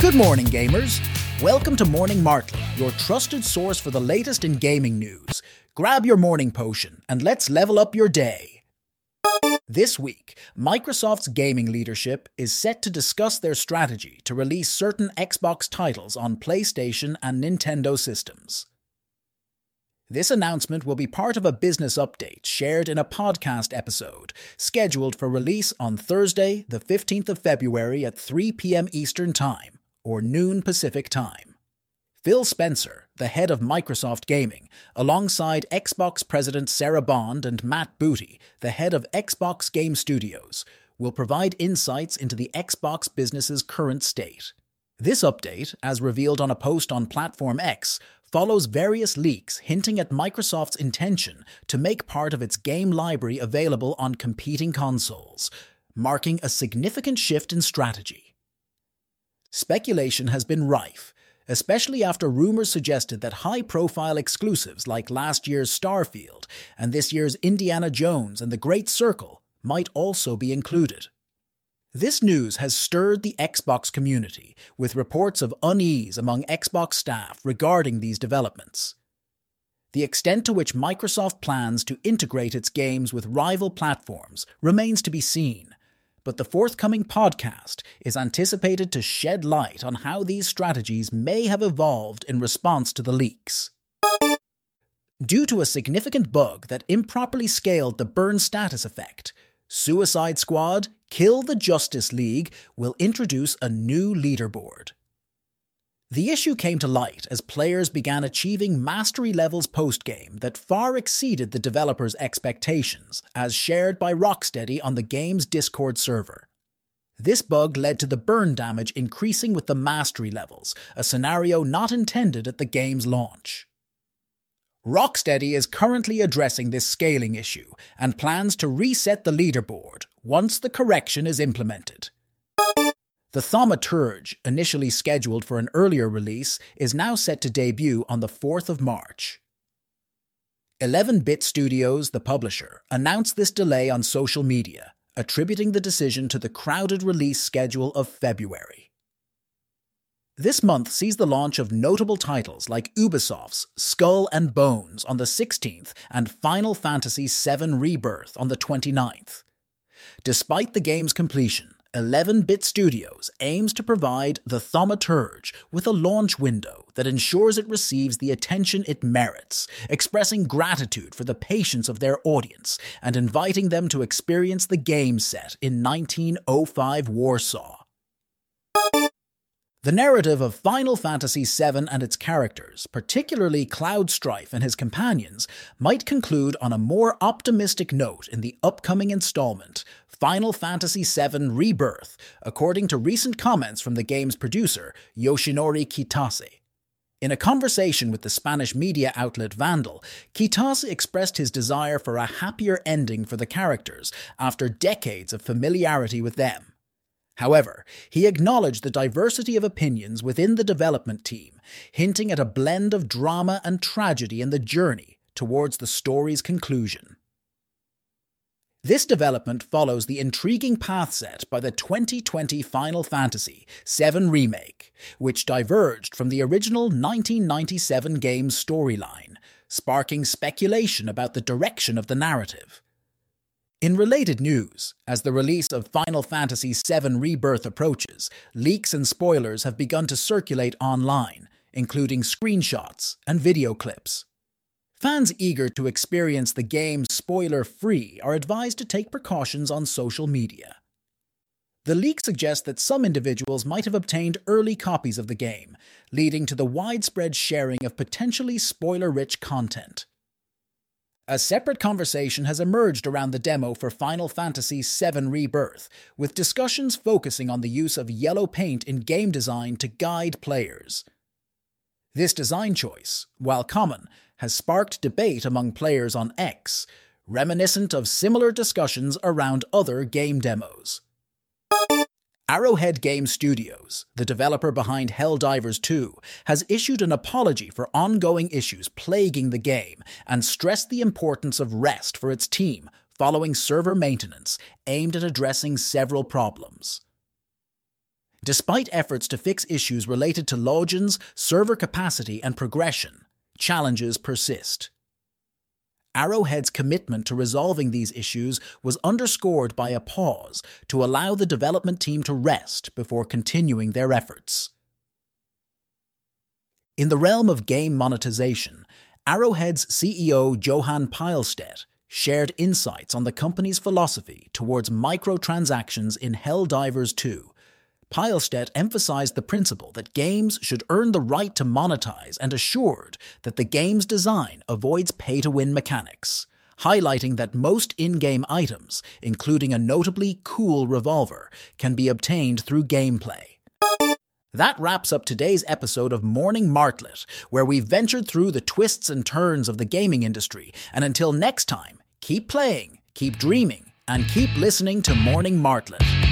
Good morning, gamers. Welcome to Morning Martlet, your trusted source for the latest in gaming news. Grab your morning potion and let's level up your day. This week, Microsoft's gaming leadership is set to discuss their strategy to release certain Xbox titles on PlayStation and Nintendo systems. This announcement will be part of a business update shared in a podcast episode, scheduled for release on Thursday, the 15th of February at 3 p.m. Eastern Time, or noon Pacific Time. Phil Spencer, the head of Microsoft Gaming, alongside Xbox President Sarah Bond and Matt Booty, the head of Xbox Game Studios, will provide insights into the Xbox business's current state. This update, as revealed on a post on Platform X, follows various leaks hinting at Microsoft's intention to make part of its game library available on competing consoles, marking a significant shift in strategy. Speculation has been rife, especially after rumors suggested that high profile exclusives like last year's Starfield and this year's Indiana Jones and the Great Circle might also be included. This news has stirred the Xbox community, with reports of unease among Xbox staff regarding these developments. The extent to which Microsoft plans to integrate its games with rival platforms remains to be seen, but the forthcoming podcast is anticipated to shed light on how these strategies may have evolved in response to the leaks. Due to a significant bug that improperly scaled the burn status effect, Suicide Squad Kill the Justice League will introduce a new leaderboard. The issue came to light as players began achieving mastery levels post-game that far exceeded the developers' expectations, as shared by Rocksteady on the game's Discord server. This bug led to the burn damage increasing with the mastery levels, a scenario not intended at the game's launch. Rocksteady is currently addressing this scaling issue and plans to reset the leaderboard once the correction is implemented. The Thaumaturge, initially scheduled for an earlier release, is now set to debut on the 4th of March. 11 Bit Studios, the publisher, announced this delay on social media, attributing the decision to the crowded release schedule of February. This month sees the launch of notable titles like Ubisoft's Skull and Bones on the 16th and Final Fantasy VII Rebirth on the 29th. Despite the game's completion, 11 Bit Studios aims to provide the Thaumaturge with a launch window that ensures it receives the attention it merits, expressing gratitude for the patience of their audience and inviting them to experience the game set in 1905 Warsaw. The narrative of Final Fantasy VII and its characters, particularly Cloud Strife and his companions, might conclude on a more optimistic note in the upcoming installment, Final Fantasy VII Rebirth, according to recent comments from the game's producer, Yoshinori Kitase. In a conversation with the Spanish media outlet Vandal, Kitase expressed his desire for a happier ending for the characters after decades of familiarity with them. However, he acknowledged the diversity of opinions within the development team, hinting at a blend of drama and tragedy in the journey towards the story's conclusion. This development follows the intriguing path set by the 2020 Final Fantasy VII Remake, which diverged from the original 1997 game's storyline, sparking speculation about the direction of the narrative. In related news, as the release of Final Fantasy VII Rebirth approaches, leaks and spoilers have begun to circulate online, including screenshots and video clips. Fans eager to experience the game spoiler free are advised to take precautions on social media. The leak suggests that some individuals might have obtained early copies of the game, leading to the widespread sharing of potentially spoiler rich content. A separate conversation has emerged around the demo for Final Fantasy VII Rebirth, with discussions focusing on the use of yellow paint in game design to guide players. This design choice, while common, has sparked debate among players on X, reminiscent of similar discussions around other game demos. Arrowhead Game Studios, the developer behind Helldivers 2, has issued an apology for ongoing issues plaguing the game and stressed the importance of rest for its team following server maintenance aimed at addressing several problems. Despite efforts to fix issues related to logins, server capacity, and progression, challenges persist. Arrowhead's commitment to resolving these issues was underscored by a pause to allow the development team to rest before continuing their efforts. In the realm of game monetization, Arrowhead's CEO Johan Pilestedt shared insights on the company's philosophy towards microtransactions in Helldivers 2. Pilestedt emphasized the principle that games should earn the right to monetize and assured that the game's design avoids pay to win mechanics, highlighting that most in game items, including a notably cool revolver, can be obtained through gameplay. That wraps up today's episode of Morning Martlet, where we ventured through the twists and turns of the gaming industry. And until next time, keep playing, keep dreaming, and keep listening to Morning Martlet.